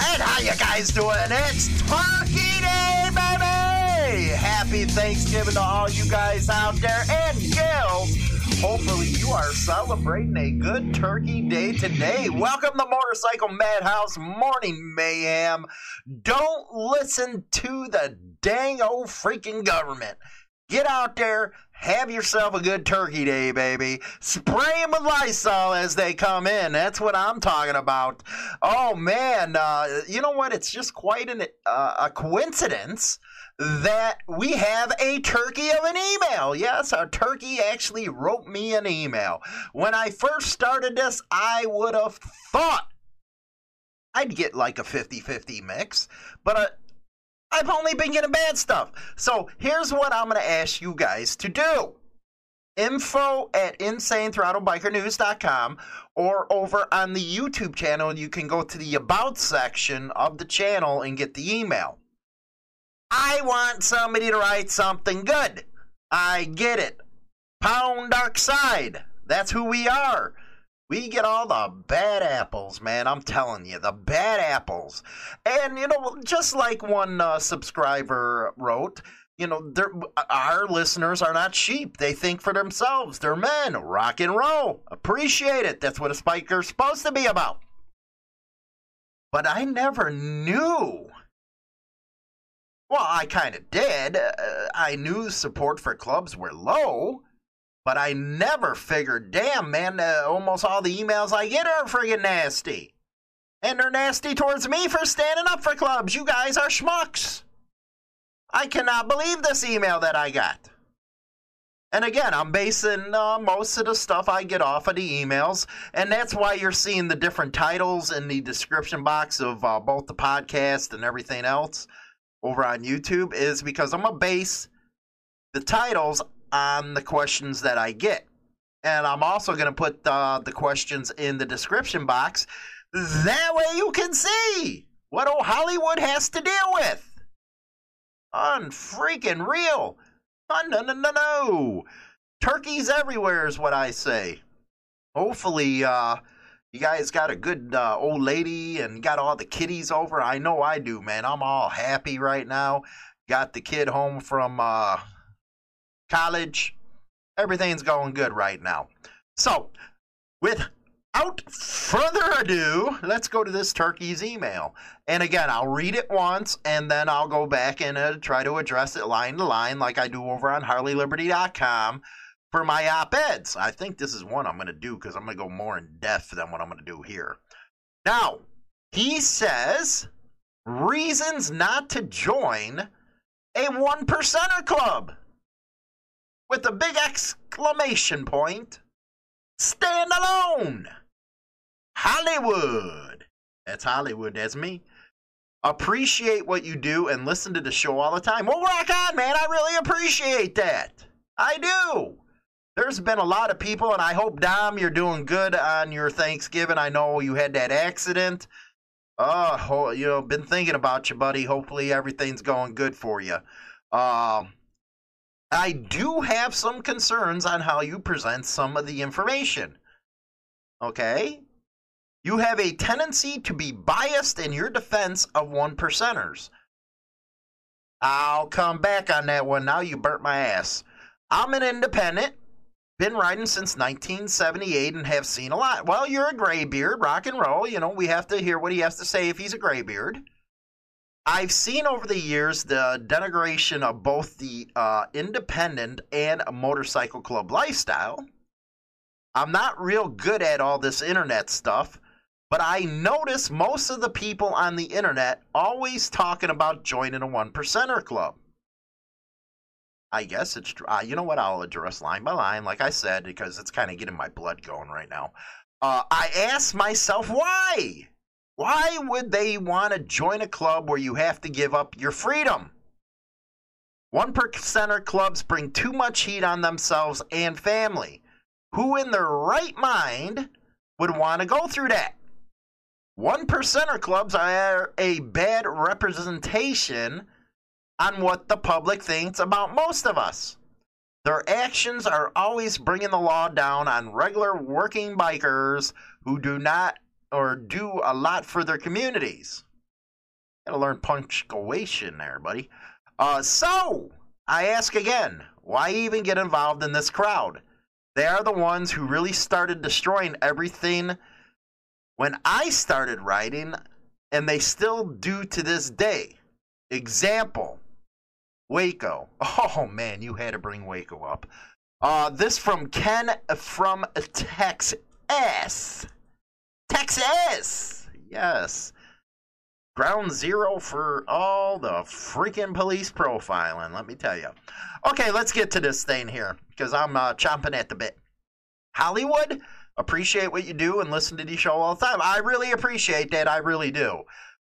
And how you guys doing? It's Turkey Day, baby! Happy Thanksgiving to all you guys out there and gals. Hopefully you are celebrating a good Turkey Day today. Welcome to Motorcycle Madhouse Morning Mayhem. Don't listen to the dang old freaking government. Get out there, have yourself a good turkey day, baby. Spray them with Lysol as they come in. That's what I'm talking about. Oh, man. Uh, you know what? It's just quite an, uh, a coincidence that we have a turkey of an email. Yes, our turkey actually wrote me an email. When I first started this, I would have thought I'd get like a 50 50 mix, but uh, I've only been getting bad stuff. So here's what I'm going to ask you guys to do info at insanethrottlebikernews.com or over on the YouTube channel, you can go to the About section of the channel and get the email. I want somebody to write something good. I get it. Pound Dark Side. That's who we are. We get all the bad apples, man. I'm telling you, the bad apples. And, you know, just like one uh, subscriber wrote, you know, our listeners are not sheep. They think for themselves. They're men. Rock and roll. Appreciate it. That's what a spiker's supposed to be about. But I never knew. Well, I kind of did. Uh, I knew support for clubs were low but I never figured, damn, man, uh, almost all the emails I get are friggin' nasty. And they're nasty towards me for standing up for clubs. You guys are schmucks. I cannot believe this email that I got. And again, I'm basing uh, most of the stuff I get off of the emails, and that's why you're seeing the different titles in the description box of uh, both the podcast and everything else over on YouTube, is because I'm gonna base the titles on the questions that I get. And I'm also going to put uh, the questions in the description box. That way you can see what old Hollywood has to deal with. Unfreaking real. Oh, no, no, no, no. Turkeys everywhere is what I say. Hopefully, uh, you guys got a good uh, old lady and got all the kitties over. I know I do, man. I'm all happy right now. Got the kid home from uh, college. Everything's going good right now. So, without further ado, let's go to this turkey's email. And again, I'll read it once and then I'll go back and uh, try to address it line to line like I do over on HarleyLiberty.com for my op eds. I think this is one I'm going to do because I'm going to go more in depth than what I'm going to do here. Now, he says reasons not to join a one percenter club with a big exclamation point. Stand alone! Hollywood! That's Hollywood, that's me. Appreciate what you do and listen to the show all the time. Well, rock on, man. I really appreciate that. I do. There's been a lot of people, and I hope, Dom, you're doing good on your Thanksgiving. I know you had that accident. Oh, you know, been thinking about you, buddy. Hopefully everything's going good for you. Um, I do have some concerns on how you present some of the information. Okay? You have a tendency to be biased in your defense of one percenters. I'll come back on that one now. You burnt my ass. I'm an independent, been riding since 1978 and have seen a lot. Well, you're a graybeard, rock and roll. You know, we have to hear what he has to say if he's a graybeard. I've seen over the years the denigration of both the uh, independent and motorcycle club lifestyle. I'm not real good at all this internet stuff, but I notice most of the people on the internet always talking about joining a one percenter club. I guess it's uh, you know what I'll address line by line, like I said, because it's kind of getting my blood going right now. Uh, I ask myself why. Why would they want to join a club where you have to give up your freedom? One percenter clubs bring too much heat on themselves and family. Who in their right mind would want to go through that? One percenter clubs are a bad representation on what the public thinks about most of us. Their actions are always bringing the law down on regular working bikers who do not or do a lot for their communities. Gotta learn punctuation there, buddy. Uh, so, I ask again, why even get involved in this crowd? They are the ones who really started destroying everything when I started writing, and they still do to this day. Example Waco. Oh man, you had to bring Waco up. Uh, this from Ken from Texas. Texas! Yes. Ground zero for all the freaking police profiling, let me tell you. Okay, let's get to this thing here because I'm uh, chomping at the bit. Hollywood, appreciate what you do and listen to the show all the time. I really appreciate that. I really do.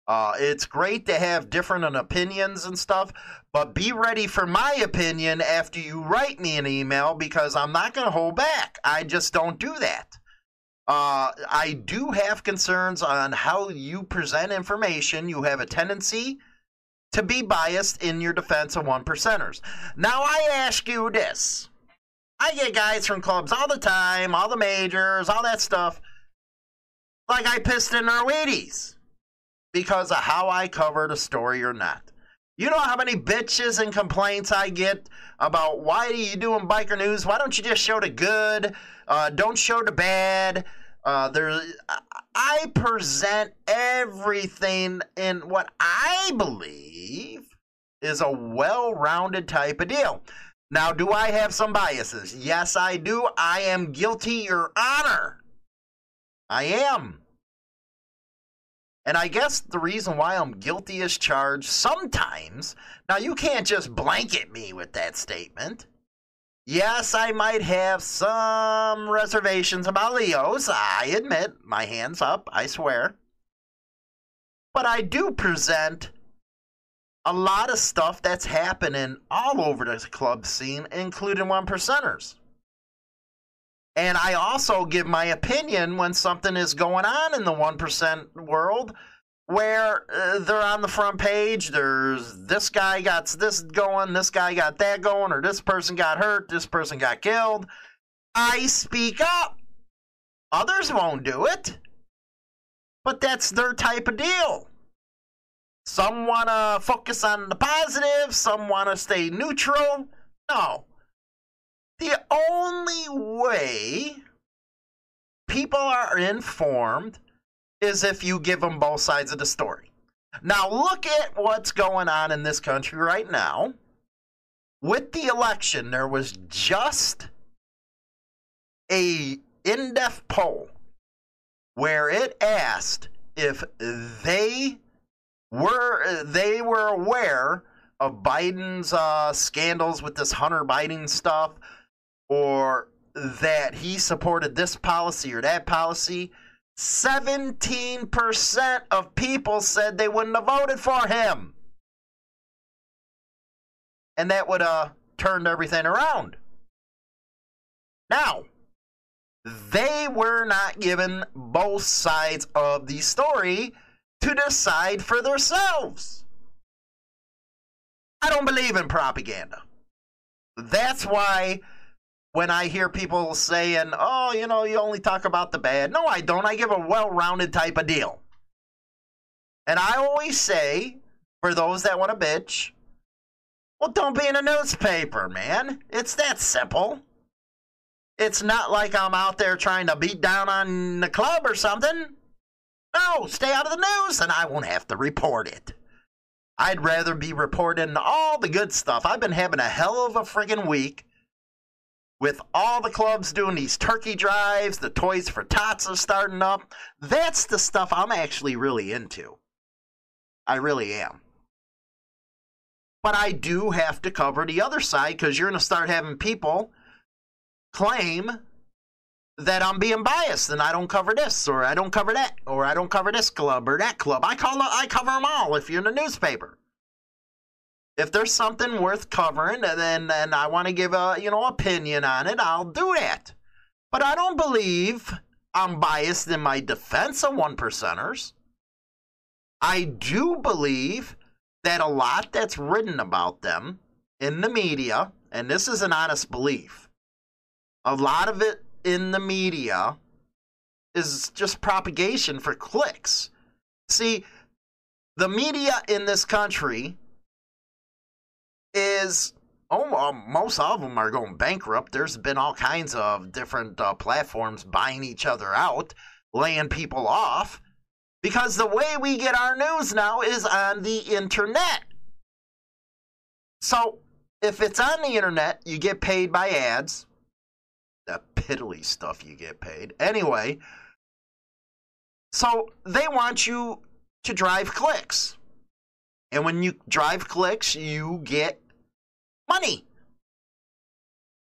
Uh, it's great to have different opinions and stuff, but be ready for my opinion after you write me an email because I'm not going to hold back. I just don't do that. Uh, I do have concerns on how you present information. You have a tendency to be biased in your defense of one percenters. Now, I ask you this I get guys from clubs all the time, all the majors, all that stuff, like I pissed in their Wheaties because of how I covered a story or not. You know how many bitches and complaints I get about why are you doing biker news? Why don't you just show the good? Uh, don't show the bad. Uh, there, I present everything in what I believe is a well-rounded type of deal. Now, do I have some biases? Yes, I do. I am guilty, Your Honor. I am. And I guess the reason why I'm guilty as charged sometimes, now you can't just blanket me with that statement. Yes, I might have some reservations about Leos. I admit, my hands up, I swear. But I do present a lot of stuff that's happening all over the club scene, including one percenters. And I also give my opinion when something is going on in the 1% world where uh, they're on the front page. There's this guy got this going, this guy got that going, or this person got hurt, this person got killed. I speak up. Others won't do it. But that's their type of deal. Some want to focus on the positive, some want to stay neutral. No. The only way people are informed is if you give them both sides of the story. Now, look at what's going on in this country right now. With the election, there was just a in-depth poll where it asked if they were they were aware of Biden's uh, scandals with this Hunter Biden stuff, or that he supported this policy or that policy, 17% of people said they wouldn't have voted for him. And that would have uh, turned everything around. Now, they were not given both sides of the story to decide for themselves. I don't believe in propaganda. That's why when I hear people saying, oh, you know, you only talk about the bad. No, I don't. I give a well rounded type of deal. And I always say, for those that want to bitch, well, don't be in a newspaper, man. It's that simple. It's not like I'm out there trying to beat down on the club or something. No, stay out of the news and I won't have to report it. I'd rather be reporting all the good stuff. I've been having a hell of a friggin' week with all the clubs doing these turkey drives, the Toys for Tots are starting up. That's the stuff I'm actually really into. I really am. But I do have to cover the other side because you're going to start having people claim that I'm being biased and I don't cover this or I don't cover that or I don't cover this club or that club. I call I cover them all if you're in the newspaper if there's something worth covering and then and I want to give a you know opinion on it, I'll do that. But I don't believe I'm biased in my defense of one percenters. I do believe that a lot that's written about them in the media, and this is an honest belief, a lot of it in the media is just propagation for clicks. See, the media in this country is oh, um, most of them are going bankrupt. There's been all kinds of different uh, platforms buying each other out, laying people off, because the way we get our news now is on the internet. So if it's on the internet, you get paid by ads. That piddly stuff you get paid. Anyway, so they want you to drive clicks. And when you drive clicks, you get money.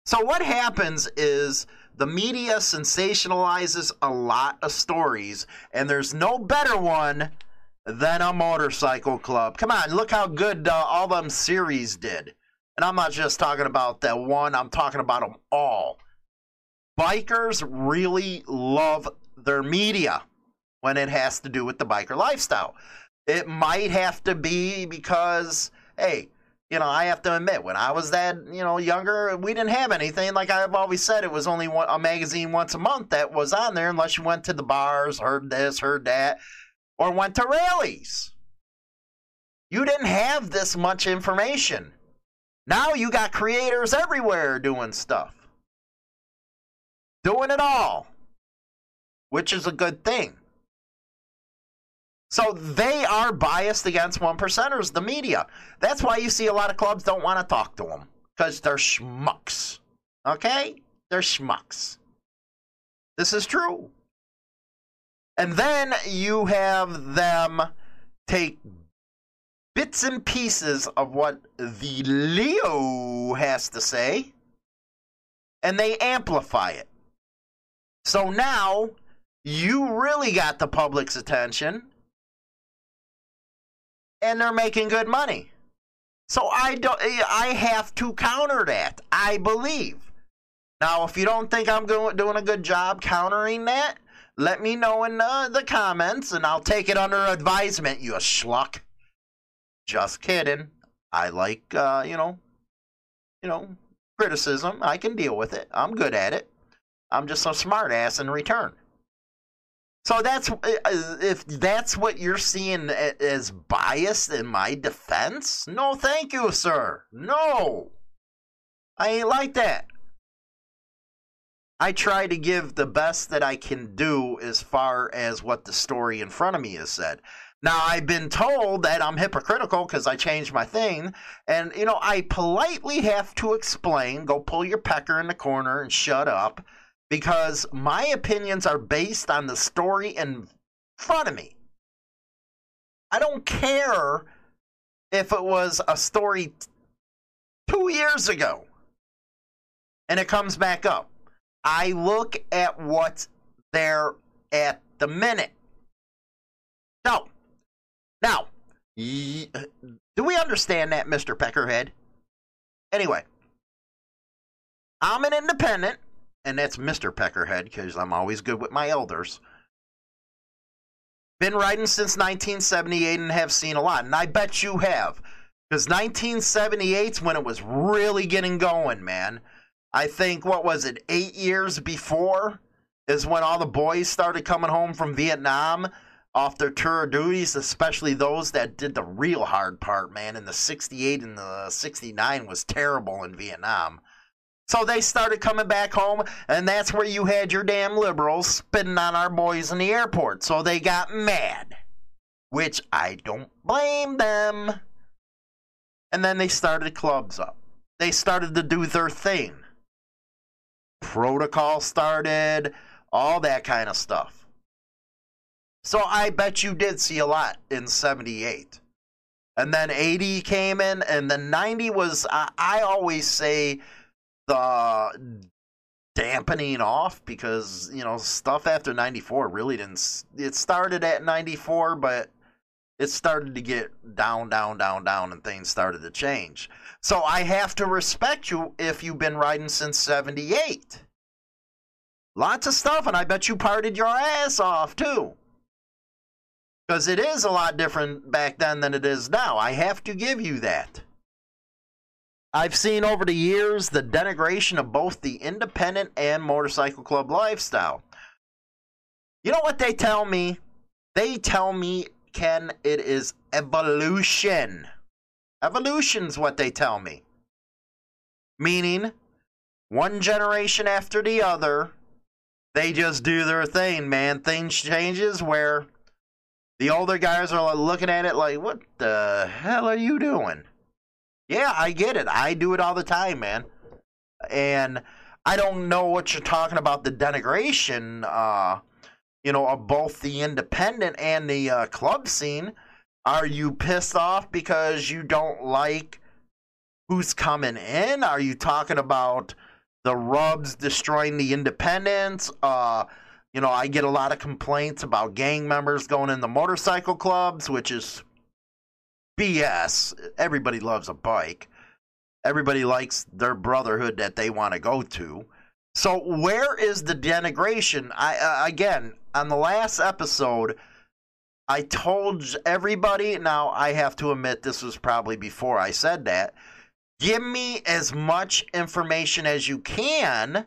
So what happens is the media sensationalizes a lot of stories, and there's no better one than a motorcycle club. Come on, look how good uh, all them series did. And I'm not just talking about that one, I'm talking about them all. Bikers really love their media when it has to do with the biker lifestyle. It might have to be because, hey, you know, I have to admit, when I was that, you know, younger, we didn't have anything. Like I've always said, it was only one, a magazine once a month that was on there, unless you went to the bars, heard this, heard that, or went to rallies. You didn't have this much information. Now you got creators everywhere doing stuff, doing it all, which is a good thing. So they are biased against one percenters, the media. That's why you see a lot of clubs don't want to talk to them because they're schmucks. Okay? They're schmucks. This is true. And then you have them take bits and pieces of what the Leo has to say and they amplify it. So now you really got the public's attention and they're making good money. So I don't I have to counter that. I believe. Now, if you don't think I'm doing a good job countering that, let me know in the, the comments and I'll take it under advisement, you schluck. Just kidding. I like uh, you know, you know, criticism. I can deal with it. I'm good at it. I'm just a smartass in return. So that's uh, if that's what you're seeing as biased in my defense. No, thank you, sir. No, I ain't like that. I try to give the best that I can do as far as what the story in front of me has said. Now, I've been told that I'm hypocritical because I changed my thing. And, you know, I politely have to explain go pull your pecker in the corner and shut up because my opinions are based on the story in front of me. I don't care if it was a story two years ago and it comes back up. I look at what's there at the minute. So, now, do we understand that, Mr. Peckerhead? Anyway, I'm an independent and that's Mr. Peckerhead because I'm always good with my elders. Been riding since 1978 and have seen a lot, and I bet you have. Because 1978's when it was really getting going, man. I think, what was it, eight years before is when all the boys started coming home from Vietnam off their tour of duties, especially those that did the real hard part, man. And the 68 and the 69 was terrible in Vietnam. So they started coming back home, and that's where you had your damn liberals spitting on our boys in the airport. So they got mad, which I don't blame them. And then they started clubs up. They started to do their thing. Protocol started, all that kind of stuff. So I bet you did see a lot in 78. And then 80 came in, and then 90 was, I, I always say, the dampening off because you know stuff after 94 really didn't it started at 94 but it started to get down down down down and things started to change. So i have to respect you if you've been riding since 78 lots of stuff and i bet you partied your ass off too. Because it is a lot different back then than it is now. I have to give you that I've seen over the years the denigration of both the independent and motorcycle club lifestyle. You know what they tell me? They tell me Ken, it is evolution. Evolution's what they tell me. Meaning, one generation after the other, they just do their thing, man. Things changes where the older guys are looking at it like, what the hell are you doing? Yeah, I get it. I do it all the time, man. And I don't know what you're talking about the denigration, uh, you know, of both the independent and the uh, club scene. Are you pissed off because you don't like who's coming in? Are you talking about the rubs destroying the independents? Uh, you know, I get a lot of complaints about gang members going in the motorcycle clubs, which is BS. Everybody loves a bike. Everybody likes their brotherhood that they want to go to. So where is the denigration? I uh, again on the last episode, I told everybody. Now I have to admit this was probably before I said that. Give me as much information as you can.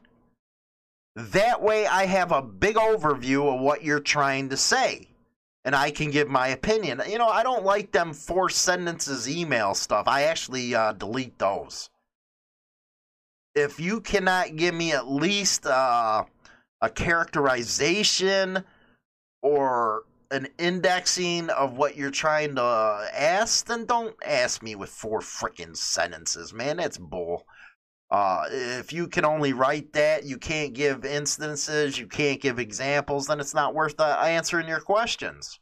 That way, I have a big overview of what you're trying to say and I can give my opinion. You know, I don't like them four sentences email stuff. I actually uh, delete those. If you cannot give me at least uh, a characterization or an indexing of what you're trying to ask, then don't ask me with four freaking sentences, man. That's bull. Uh, if you can only write that, you can't give instances, you can't give examples, then it's not worth uh, answering your questions.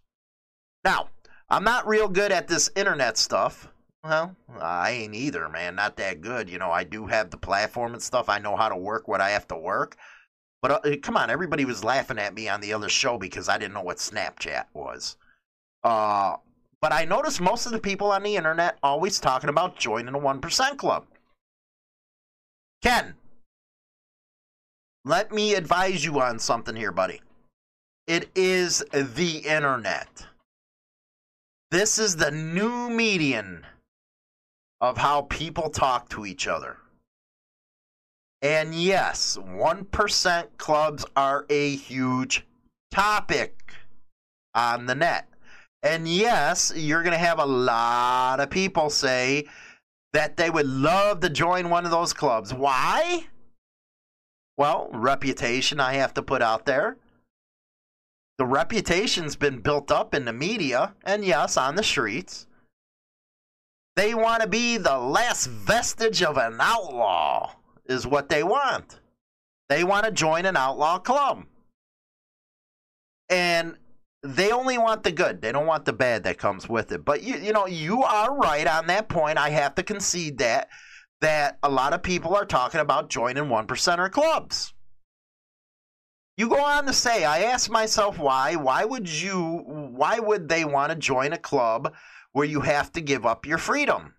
Now, I'm not real good at this internet stuff. Well, I ain't either, man. Not that good. You know, I do have the platform and stuff. I know how to work what I have to work. But uh, come on, everybody was laughing at me on the other show because I didn't know what Snapchat was. Uh, but I noticed most of the people on the internet always talking about joining a 1% club. Ken, let me advise you on something here, buddy. It is the internet. This is the new median of how people talk to each other. And yes, 1% clubs are a huge topic on the net. And yes, you're going to have a lot of people say, that they would love to join one of those clubs. Why? Well, reputation I have to put out there. The reputation's been built up in the media and, yes, on the streets. They want to be the last vestige of an outlaw, is what they want. They want to join an outlaw club. And they only want the good. They don't want the bad that comes with it. But you you know, you are right on that point. I have to concede that that a lot of people are talking about joining one percenter clubs. You go on to say, I ask myself why. Why would you why would they want to join a club where you have to give up your freedom?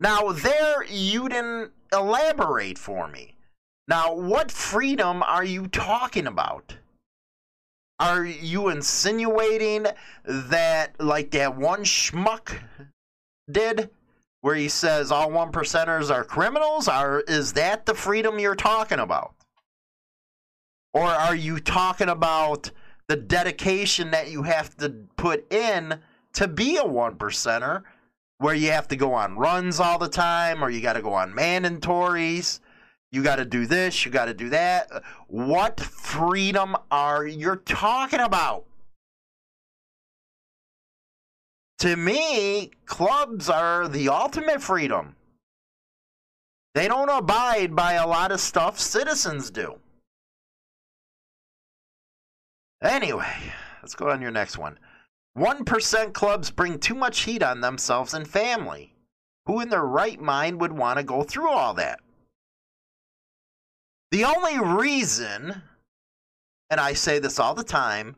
Now there you didn't elaborate for me. Now what freedom are you talking about? Are you insinuating that, like that one schmuck did, where he says all one percenters are criminals? Or is that the freedom you're talking about? Or are you talking about the dedication that you have to put in to be a one percenter, where you have to go on runs all the time, or you got to go on mandatories? You got to do this, you got to do that. What freedom are you talking about? To me, clubs are the ultimate freedom. They don't abide by a lot of stuff citizens do. Anyway, let's go on your next one. 1% clubs bring too much heat on themselves and family. Who in their right mind would want to go through all that? The only reason, and I say this all the time,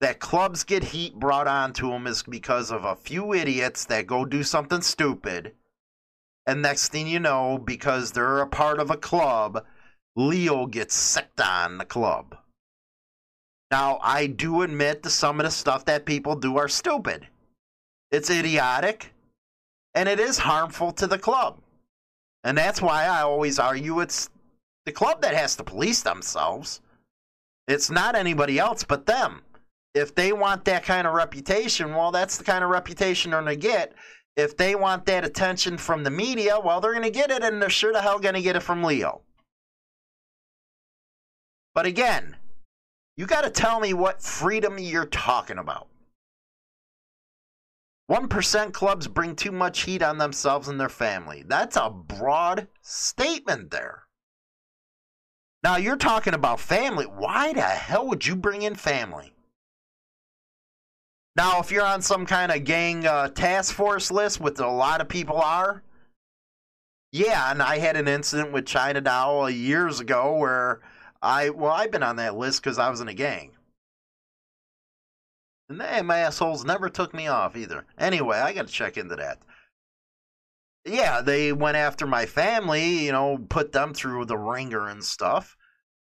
that clubs get heat brought onto them is because of a few idiots that go do something stupid. And next thing you know, because they're a part of a club, Leo gets sicked on the club. Now, I do admit that some of the stuff that people do are stupid. It's idiotic, and it is harmful to the club. And that's why I always argue it's the club that has to police themselves. It's not anybody else but them. If they want that kind of reputation, well, that's the kind of reputation they're going to get. If they want that attention from the media, well, they're going to get it, and they're sure the hell going to get it from Leo. But again, you got to tell me what freedom you're talking about. 1% clubs bring too much heat on themselves and their family. That's a broad statement there. Now, you're talking about family. Why the hell would you bring in family? Now, if you're on some kind of gang uh, task force list, which a lot of people are, yeah, and I had an incident with China Doll years ago where I, well, I've been on that list because I was in a gang. And them assholes never took me off either. Anyway, I got to check into that. Yeah, they went after my family, you know, put them through the ringer and stuff.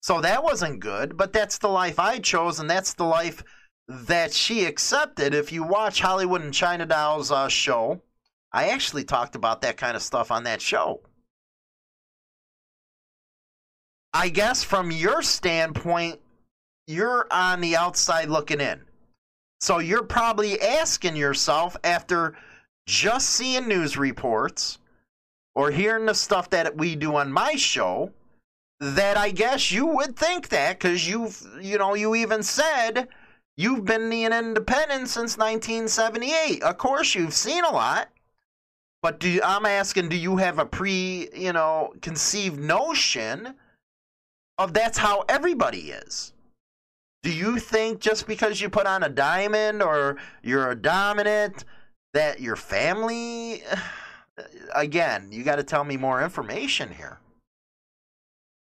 So that wasn't good, but that's the life I chose, and that's the life that she accepted. If you watch Hollywood and China Doll's uh, show, I actually talked about that kind of stuff on that show. I guess from your standpoint, you're on the outside looking in. So you're probably asking yourself after just seeing news reports or hearing the stuff that we do on my show that I guess you would think that because you've, you know, you even said you've been an independent since 1978. Of course, you've seen a lot. But do I'm asking, do you have a pre, you know, conceived notion of that's how everybody is? Do you think just because you put on a diamond or you're a dominant that your family again, you got to tell me more information here.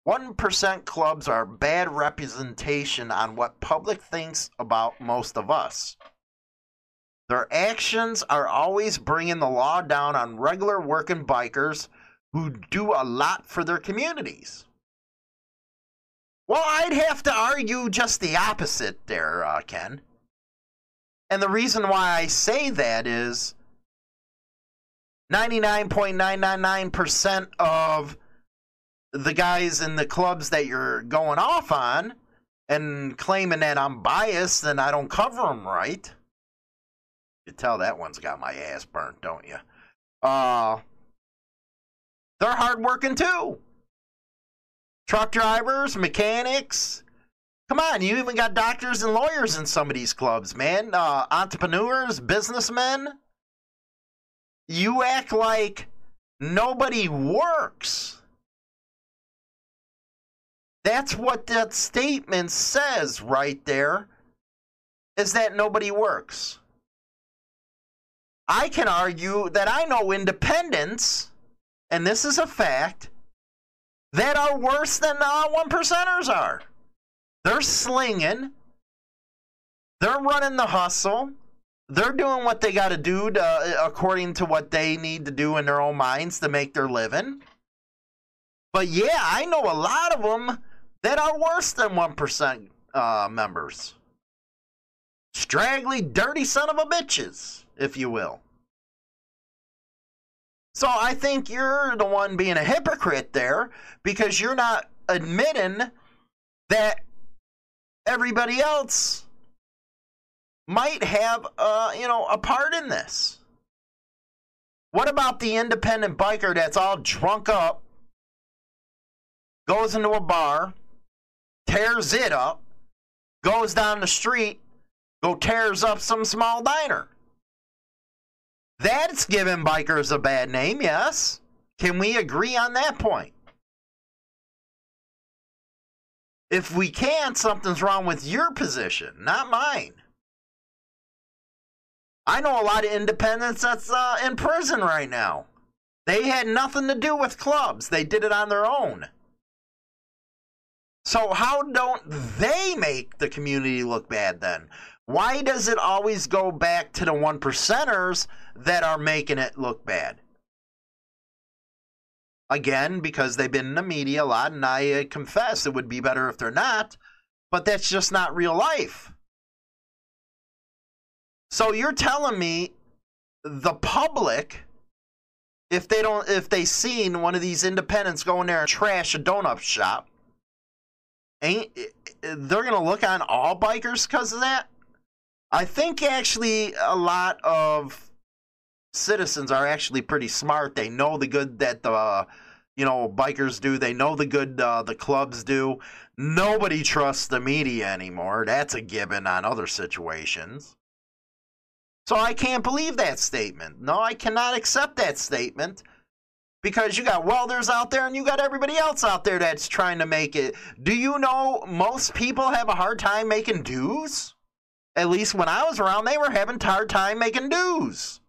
1% clubs are bad representation on what public thinks about most of us. Their actions are always bringing the law down on regular working bikers who do a lot for their communities. Well, I'd have to argue just the opposite there, uh, Ken. And the reason why I say that is 99.999% of the guys in the clubs that you're going off on and claiming that I'm biased and I don't cover them right. You tell that one's got my ass burnt, don't you? Uh, they're hardworking too. Truck drivers, mechanics. Come on, you even got doctors and lawyers in some of these clubs, man. Uh, entrepreneurs, businessmen. You act like nobody works. That's what that statement says right there, is that nobody works. I can argue that I know independents, and this is a fact, that are worse than uh, one percenters are. They're slinging, they're running the hustle, they're doing what they got to do according to what they need to do in their own minds to make their living. But yeah, I know a lot of them that are worse than 1% uh, members. Straggly, dirty son of a bitches, if you will. So I think you're the one being a hypocrite there because you're not admitting that everybody else might have uh, you know a part in this. What about the independent biker that's all drunk up, goes into a bar, tears it up, goes down the street, go tears up some small diner? That's giving bikers a bad name, yes. Can we agree on that point? If we can't, something's wrong with your position, not mine. I know a lot of independents that's uh, in prison right now. They had nothing to do with clubs. They did it on their own. So how don't they make the community look bad then? Why does it always go back to the one percenters that are making it look bad? Again, because they've been in the media a lot, and I uh, confess it would be better if they're not, but that's just not real life. So you're telling me the public, if they don't, if they seen one of these independents go in there and trash a donut shop, ain't they're gonna look on all bikers because of that? I think actually a lot of citizens are actually pretty smart. They know the good that the you know bikers do. They know the good uh, the clubs do. Nobody trusts the media anymore. That's a given on other situations. So I can't believe that statement. No, I cannot accept that statement because you got welders out there and you got everybody else out there that's trying to make it. Do you know most people have a hard time making dues? At least when I was around, they were having hard time making dues.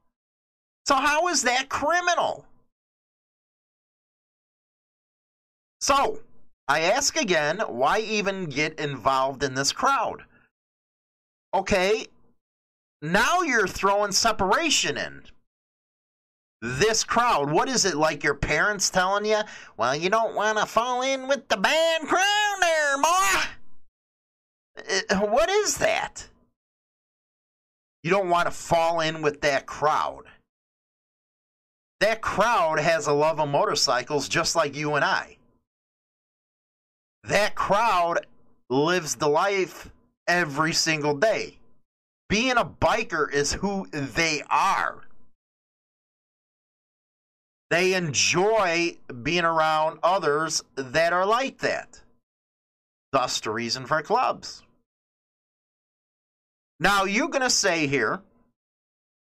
So, how is that criminal? So, I ask again, why even get involved in this crowd? Okay, now you're throwing separation in. This crowd, what is it like your parents telling you? Well, you don't want to fall in with the bad crowd there, boy. Uh, what is that? You don't want to fall in with that crowd. That crowd has a love of motorcycles just like you and I. That crowd lives the life every single day. Being a biker is who they are. They enjoy being around others that are like that. Thus, the reason for clubs. Now, you're going to say here,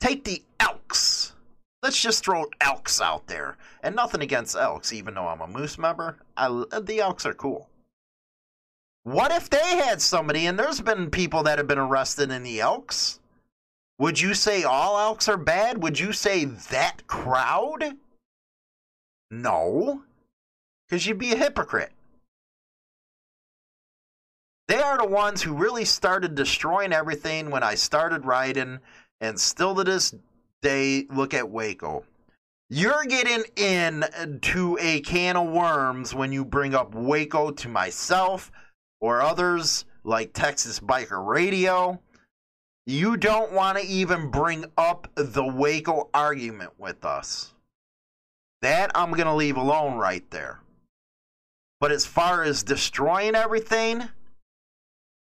take the Elks. Let's just throw Elks out there. And nothing against Elks, even though I'm a Moose member. I, the Elks are cool. What if they had somebody, and there's been people that have been arrested in the Elks? Would you say all Elks are bad? Would you say that crowd? No, because you'd be a hypocrite. They are the ones who really started destroying everything when I started riding, and still to this day look at Waco. You're getting in to a can of worms when you bring up Waco to myself or others like Texas Biker Radio. You don't want to even bring up the Waco argument with us. That I'm going to leave alone right there. But as far as destroying everything,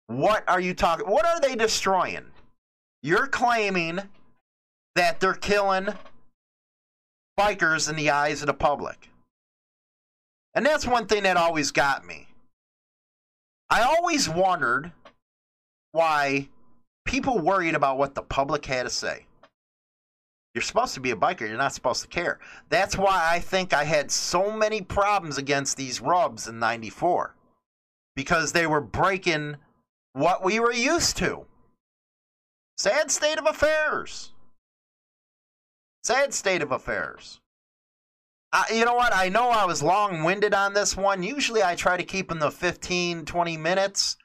what are you talking? What are they destroying? You're claiming that they're killing bikers in the eyes of the public. And that's one thing that always got me. I always wondered why people worried about what the public had to say. You're supposed to be a biker, you're not supposed to care. That's why I think I had so many problems against these rubs in 94 because they were breaking what we were used to. Sad state of affairs. Sad state of affairs. Uh, you know what? I know I was long winded on this one. Usually I try to keep in the 15, 20 minutes.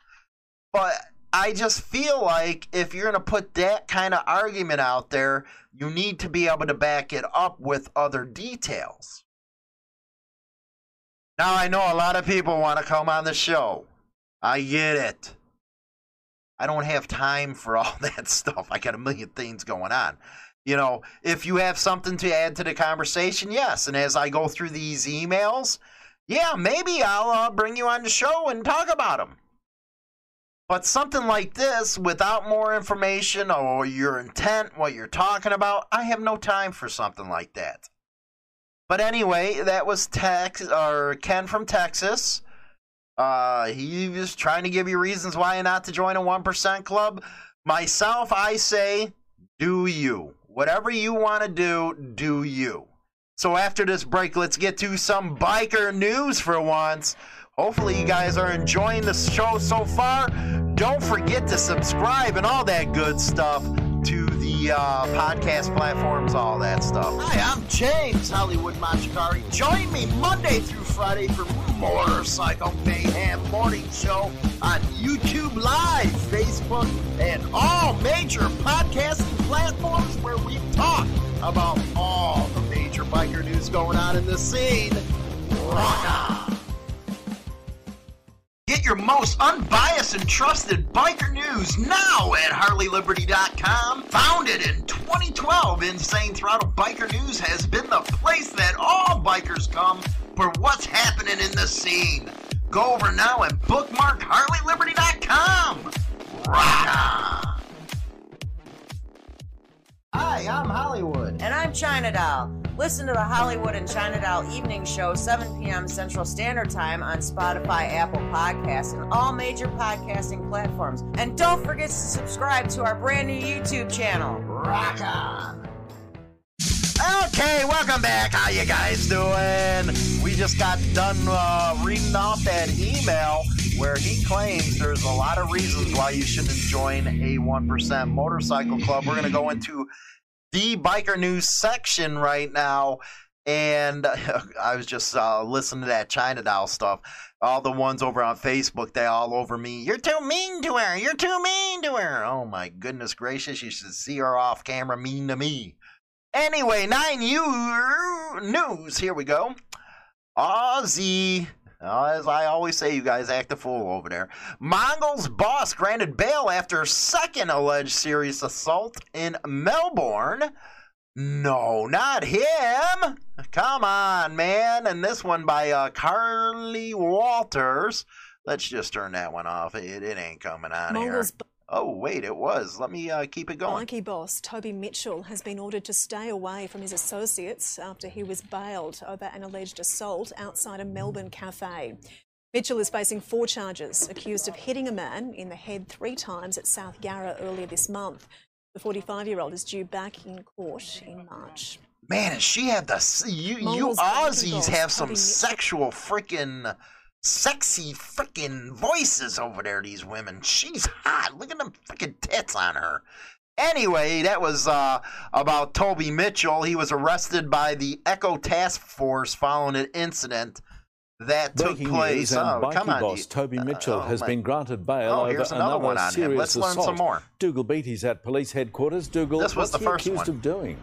But I just feel like if you're going to put that kind of argument out there, you need to be able to back it up with other details. Now, I know a lot of people want to come on the show. I get it. I don't have time for all that stuff. I got a million things going on. You know, if you have something to add to the conversation, yes. And as I go through these emails, yeah, maybe I'll uh, bring you on the show and talk about them. But something like this, without more information or your intent, what you're talking about, I have no time for something like that. But anyway, that was Tex or Ken from Texas. Uh, he was trying to give you reasons why not to join a 1% club. Myself, I say, do you. Whatever you want to do, do you. So after this break, let's get to some biker news for once. Hopefully, you guys are enjoying the show so far. Don't forget to subscribe and all that good stuff to the uh, podcast platforms, all that stuff. Hi, I'm James Hollywood Machikari. Join me Monday through Friday for Motorcycle Mayhem Morning Show on YouTube Live, Facebook, and all major podcasting platforms where we talk about all the major biker news going on in the scene. Rock on! Get your most unbiased and trusted biker news now at HarleyLiberty.com. Founded in 2012, Insane Throttle Biker News has been the place that all bikers come for what's happening in the scene. Go over now and bookmark HarleyLiberty.com. Rock on! Hi, I'm Hollywood. And I'm China Doll. Listen to the Hollywood and China Doll Evening Show, 7 p.m. Central Standard Time on Spotify, Apple Podcasts, and all major podcasting platforms. And don't forget to subscribe to our brand new YouTube channel. Rock on. Okay, welcome back. How you guys doing? We just got done uh, reading off that email where he claims there's a lot of reasons why you shouldn't join a 1% motorcycle club. We're going to go into the biker news section right now. And I was just uh, listening to that China Doll stuff. All the ones over on Facebook, they all over me. You're too mean to her. You're too mean to her. Oh my goodness gracious! You should see her off camera mean to me. Anyway, nine U news. Here we go. Aussie. As I always say, you guys act a fool over there. Mongol's boss granted bail after second alleged serious assault in Melbourne. No, not him. Come on, man. And this one by uh, Carly Walters. Let's just turn that one off. It, it ain't coming on Mongol's here. Oh, wait, it was. Let me uh, keep it going. Bikie boss Toby Mitchell has been ordered to stay away from his associates after he was bailed over an alleged assault outside a Melbourne cafe. Mitchell is facing four charges, accused of hitting a man in the head three times at South Yarra earlier this month. The 45 year old is due back in court in March. Man, she had the. You, you Aussies have some sexual freaking sexy freaking voices over there, these women. She's hot. Look at them freaking tits on her. Anyway, that was uh, about Toby Mitchell. He was arrested by the Echo Task Force following an incident that Breaking took place. News and oh, Bikie boss Toby uh, Mitchell uh, oh, has my... been granted bail oh, over another, another serious Let's assault. learn some more. Dougal Beatty's at police headquarters. Dougal, this was what's the he accused one. of doing?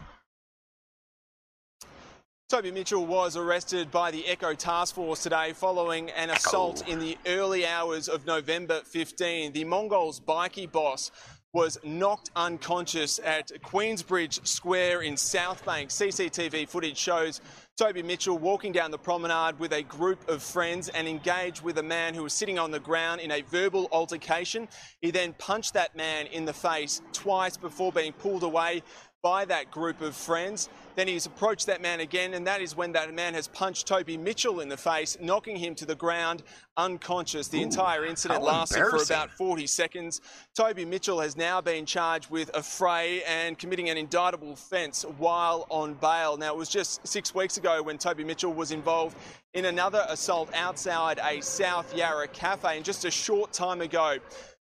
Toby Mitchell was arrested by the Echo Task Force today following an assault oh. in the early hours of November 15. The Mongols bikie boss was knocked unconscious at Queensbridge Square in Southbank. CCTV footage shows Toby Mitchell walking down the promenade with a group of friends and engaged with a man who was sitting on the ground in a verbal altercation. He then punched that man in the face twice before being pulled away by that group of friends. Then he's approached that man again, and that is when that man has punched Toby Mitchell in the face, knocking him to the ground unconscious. The Ooh, entire incident lasted for about 40 seconds. Toby Mitchell has now been charged with affray and committing an indictable offence while on bail. Now, it was just six weeks ago when Toby Mitchell was involved in another assault outside a South Yarra cafe, and just a short time ago,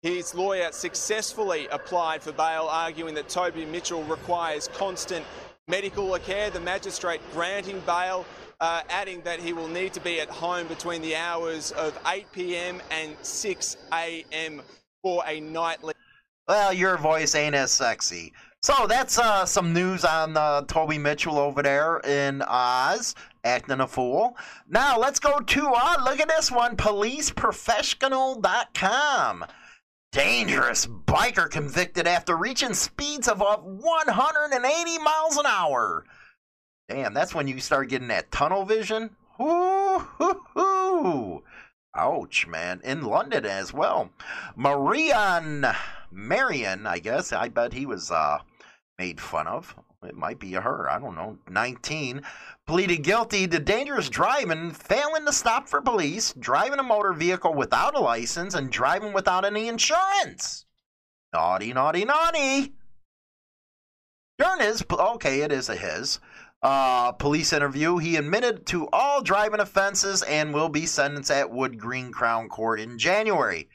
his lawyer successfully applied for bail, arguing that Toby Mitchell requires constant medical care. The magistrate granting bail, uh, adding that he will need to be at home between the hours of 8 p.m. and 6 a.m. for a nightly. Well, your voice ain't as sexy. So that's uh, some news on uh, Toby Mitchell over there in Oz, acting a fool. Now let's go to, uh, look at this one, policeprofessional.com. Dangerous biker convicted after reaching speeds of 180 miles an hour. Damn, that's when you start getting that tunnel vision. Ooh, hoo, hoo. Ouch, man. In London as well. Marion, Marion, I guess. I bet he was uh, made fun of. It might be her. I don't know. 19 pleaded guilty to dangerous driving, failing to stop for police, driving a motor vehicle without a license, and driving without any insurance. Naughty, naughty, naughty. During his, okay, it is a his, uh, police interview, he admitted to all driving offenses and will be sentenced at Wood Green Crown Court in January.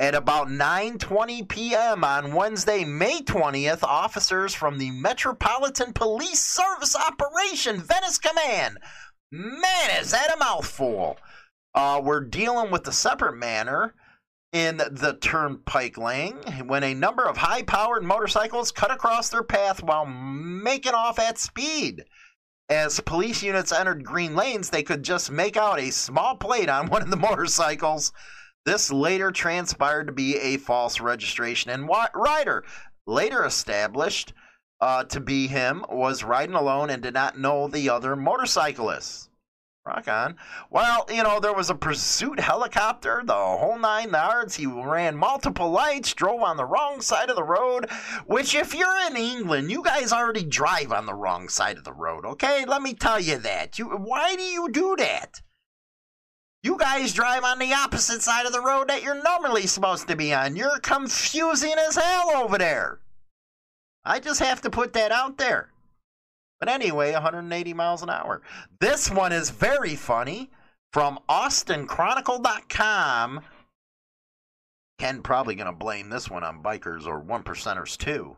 At about 9:20 p.m. on Wednesday, May 20th, officers from the Metropolitan Police Service Operation Venice Command. Man, is that a mouthful? Uh, we're dealing with a separate manner in the turnpike lane when a number of high-powered motorcycles cut across their path while making off at speed. As police units entered green lanes, they could just make out a small plate on one of the motorcycles this later transpired to be a false registration, and Ryder, later established uh, to be him, was riding alone and did not know the other motorcyclists. Rock on. Well, you know, there was a pursuit helicopter, the whole nine yards. He ran multiple lights, drove on the wrong side of the road, which, if you're in England, you guys already drive on the wrong side of the road, okay? Let me tell you that. You, why do you do that? You guys drive on the opposite side of the road that you're normally supposed to be on. You're confusing as hell over there. I just have to put that out there. But anyway, 180 miles an hour. This one is very funny from AustinChronicle.com. Ken probably going to blame this one on bikers or one percenters too.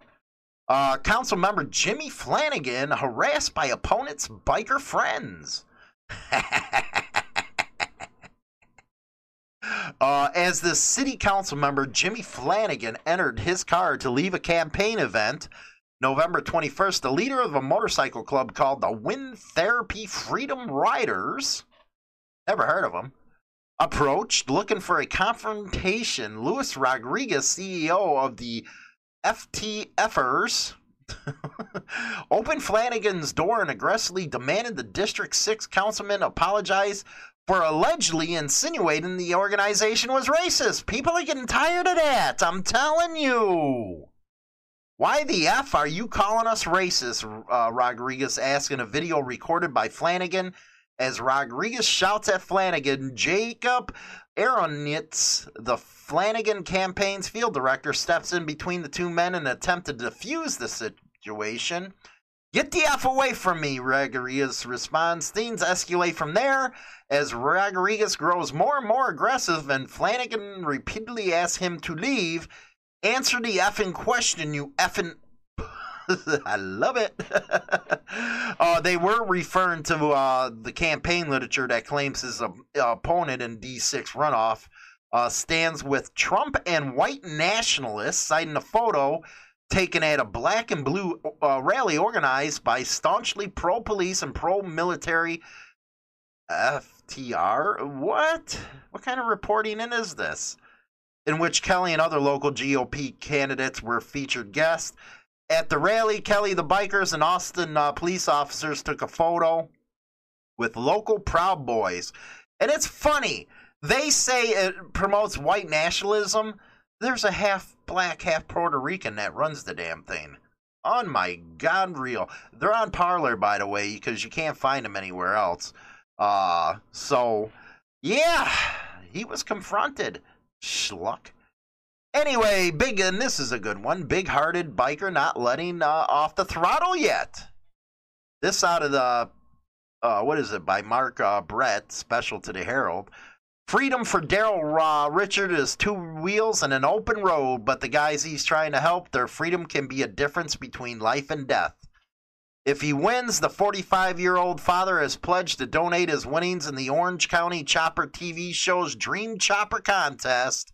Uh, council member Jimmy Flannigan harassed by opponent's biker friends. Uh, as the city council member Jimmy Flannigan entered his car to leave a campaign event, November 21st, the leader of a motorcycle club called the Wind Therapy Freedom Riders, never heard of them, approached looking for a confrontation. Luis Rodriguez, CEO of the FTFers, opened Flannigan's door and aggressively demanded the District 6 councilman apologize for allegedly insinuating the organization was racist. People are getting tired of that. I'm telling you. Why the F are you calling us racist? Uh, Rodriguez asked in a video recorded by Flannigan as Rodriguez shouts at Flannigan. Jacob Aronitz, the Flannigan campaign's field director, steps in between the two men in an attempt to defuse the situation. Get the F away from me, Rodriguez responds. Things escalate from there as Rodriguez grows more and more aggressive and Flannigan repeatedly asks him to leave. Answer the effing question, you effing. I love it. uh, they were referring to uh, the campaign literature that claims his uh, opponent in D6 runoff uh, stands with Trump and white nationalists, citing a photo taken at a black and blue uh, rally organized by staunchly pro police and pro military FTR. What? What kind of reporting in is this? In which Kelly and other local GOP candidates were featured guests. At the rally, Kelly, the bikers, and Austin uh, police officers took a photo with local Proud Boys. And it's funny. They say it promotes white nationalism. There's a half black, half Puerto Rican that runs the damn thing. On my God, real. They're on Parler, by the way, because you can't find them anywhere else. Uh, so, yeah, he was confronted. Schluck. Anyway, big, and this is a good one. Big hearted biker not letting uh, off the throttle yet. This out of the, uh, what is it, by Mark uh, Brett, special to the Herald. Freedom for Daryl uh, Richard is two wheels and an open road, but the guys he's trying to help, their freedom can be a difference between life and death. If he wins, the 45 year old father has pledged to donate his winnings in the Orange County Chopper TV show's Dream Chopper contest.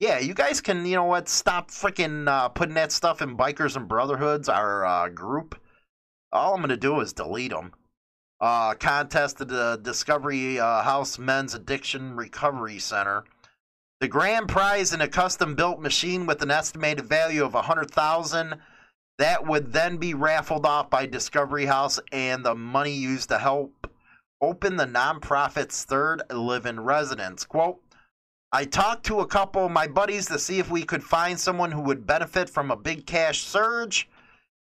Yeah, you guys can, you know what, stop freaking uh, putting that stuff in Bikers and Brotherhoods, our uh, group. All I'm going to do is delete them uh, contest at the Discovery uh, House Men's Addiction Recovery Center. The grand prize in a custom built machine with an estimated value of 100000 that would then be raffled off by Discovery House and the money used to help open the nonprofit's third live-in residence. Quote, I talked to a couple of my buddies to see if we could find someone who would benefit from a big cash surge,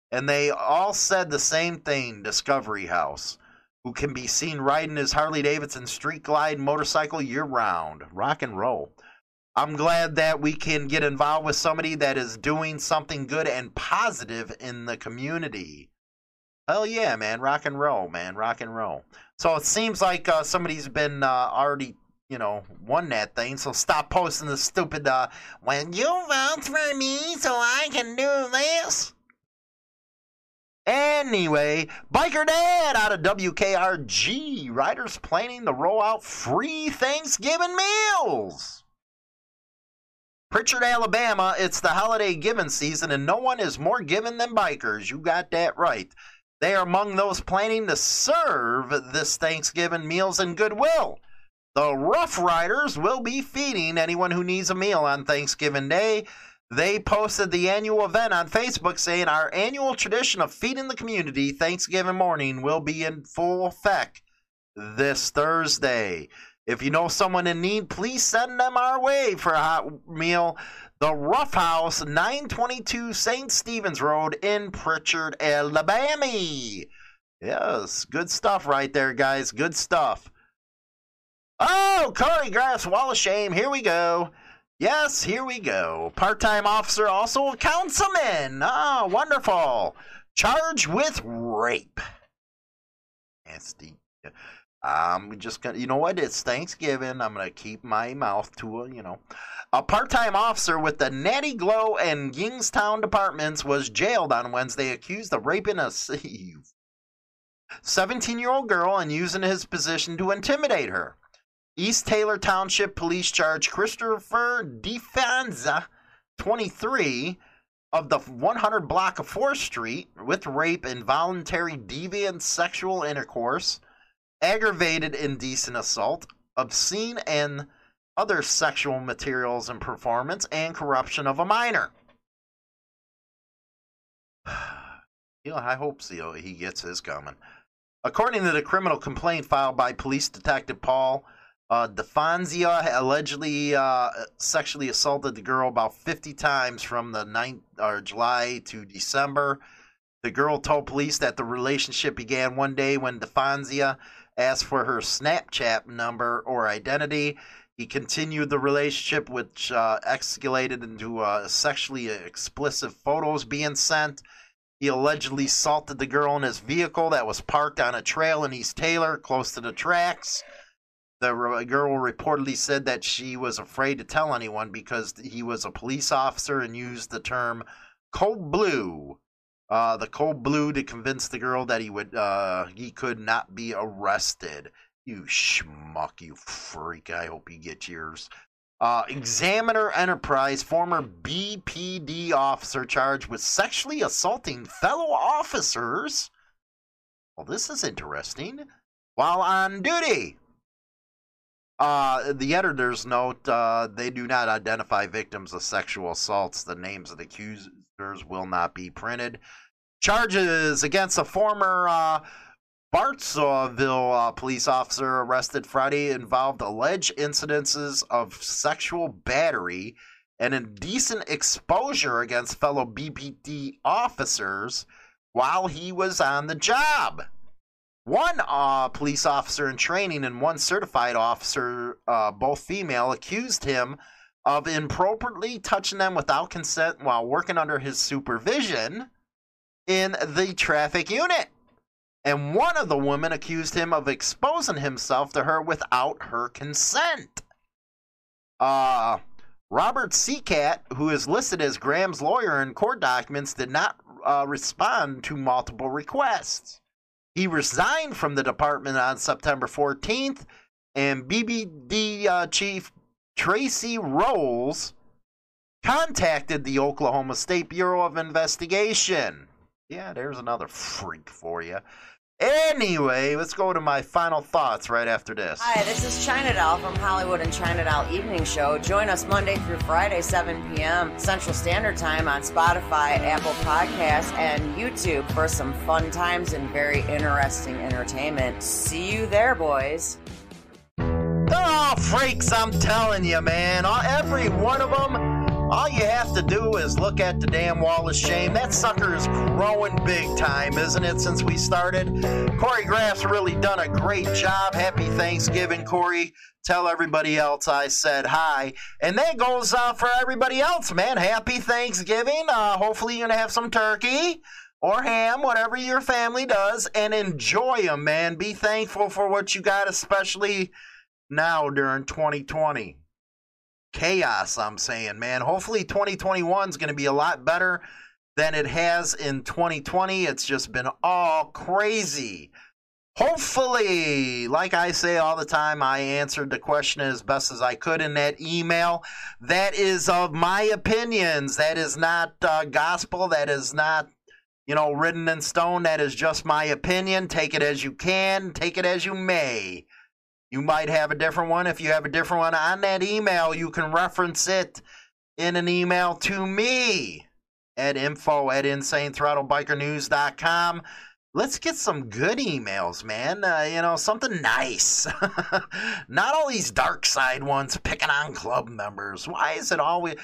and they all said the same thing, Discovery House who can be seen riding his Harley Davidson Street Glide motorcycle year round. Rock and roll. I'm glad that we can get involved with somebody that is doing something good and positive in the community. Hell yeah, man. Rock and roll, man. Rock and roll. So it seems like uh, somebody's been uh, already, you know, won that thing. So stop posting the stupid, uh, when you vote for me so I can do this. Anyway, Biker Dad out of WKRG. Riders planning to roll out free Thanksgiving meals. Prichard, Alabama, it's the holiday giving season, and no one is more giving than bikers. You got that right. They are among those planning to serve this Thanksgiving meals in goodwill. The Rough Riders will be feeding anyone who needs a meal on Thanksgiving Day. They posted the annual event on Facebook saying our annual tradition of feeding the community Thanksgiving morning will be in full effect this Thursday. If you know someone in need, please send them our way for a hot meal. The Rough House, 922 St. Stephen's Road in Prichard, Alabama. Yes, good stuff right there, guys. Good stuff. Oh, Corey Graff, Wall of Shame. Here we go. Yes, here we go. Part time officer, also a councilman. Ah, wonderful. Charged with rape. Nasty. I'm just gonna, you know what? It's Thanksgiving. I'm gonna keep my mouth to a, you know. A part-time officer with the Nanty Glo and Yingstown departments was jailed on Wednesday, accused of raping a 17-year-old girl and using his position to intimidate her. East Taylor Township Police charged Christopher DeFanza, 23, of the 100 block of 4th Street with rape, involuntary deviant sexual intercourse aggravated indecent assault, obscene and other sexual materials and performance, and corruption of a minor. You know, I hope so he gets his coming. According to the criminal complaint filed by police detective Paul uh, DeFanzia allegedly uh, sexually assaulted the girl about 50 times from the 9th, or July to December. The girl told police that the relationship began one day when DeFanzia asked for her Snapchat number or identity. He continued the relationship, which uh, escalated into uh, sexually explicit photos being sent. He allegedly assaulted the girl in his vehicle that was parked on a trail in East Taylor, close to the tracks. The girl reportedly said that she was afraid to tell anyone because he was a police officer and used the term cold blue uh, the cold blue to convince the girl that he would uh, he could not be arrested. You schmuck, you freak. I hope you get yours. Uh, Examiner Enterprise, former BPD officer charged with sexually assaulting fellow officers. Well, this is interesting. While on duty. Uh, the editor's note uh, they do not identify victims of sexual assaults. The names of the accusers will not be printed. Charges against a former uh, Bartsville uh, police officer arrested Friday involved alleged incidences of sexual battery and indecent exposure against fellow BPD officers while he was on the job. One uh, police officer in training and one certified officer, uh, both female, accused him of improperly touching them without consent while working under his supervision in the traffic unit. And one of the women accused him of exposing himself to her without her consent. Uh, Robert Seacat, who is listed as Graham's lawyer in court documents, did not uh, respond to multiple requests. He resigned from the department on September 14th, and BPD uh, Chief Tracy Roles contacted the Oklahoma State Bureau of Investigation. Yeah, there's another freak for you. Anyway, let's go to my final thoughts right after this. Hi, this is China Doll from Hollywood and China Doll Evening Show. Join us Monday through Friday, 7 p.m. Central Standard Time on Spotify, Apple Podcasts, and YouTube for some fun times and very interesting entertainment. See you there, boys. They're all freaks, I'm telling you, man. Every one of them all you have to do is look at the damn wall of shame. That sucker is growing big time, isn't it, since we started? Corey Graff's really done a great job. Happy Thanksgiving, Corey. Tell everybody else I said hi. And that goes uh, for everybody else, man. Happy Thanksgiving. Uh, hopefully, you're going to have some turkey or ham, whatever your family does, and enjoy them, man. Be thankful for what you got, especially now during 2020 chaos, I'm saying, man. Hopefully 2021 is going to be a lot better than it has in 2020. It's just been all crazy. Hopefully, like I say all the time, I answered the question as best as I could in that email. That is of my opinions. That is not uh, gospel. That is not, you know, written in stone. That is just my opinion. Take it as you can, take it as you may. You might have a different one. If you have a different one on that email, you can reference it in an email to me at info at insanethrottlebikernews.com. let's get some good emails, man. Uh, you know, something nice. Not all these dark side ones picking on club members. Why is it always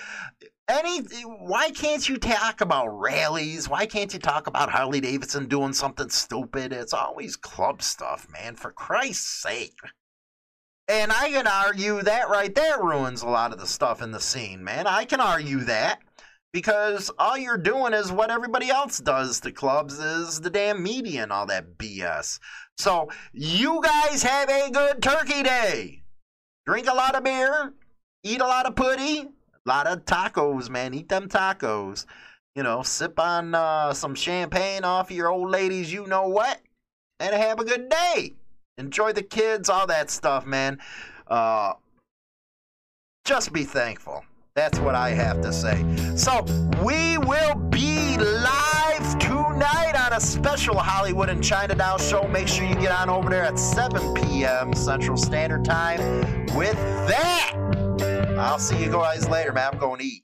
any why can't you talk about rallies? Why can't you talk about Harley Davidson doing something stupid? It's always club stuff, man, for Christ's sake. And I can argue that right there ruins a lot of the stuff in the scene, man. I can argue that because all you're doing is what everybody else does to clubs is the damn media and all that BS. So you guys have a good turkey day. Drink a lot of beer, eat a lot of putty, a lot of tacos, man. Eat them tacos. You know, sip on uh, some champagne off your old ladies, you know what, and have a good day. Enjoy the kids, all that stuff, man. Uh, just be thankful. That's what I have to say. So we will be live tonight on a special Hollywood and Chinatown show. Make sure you get on over there at 7 p.m. Central Standard Time with that. I'll see you guys later, man. I'm going to eat.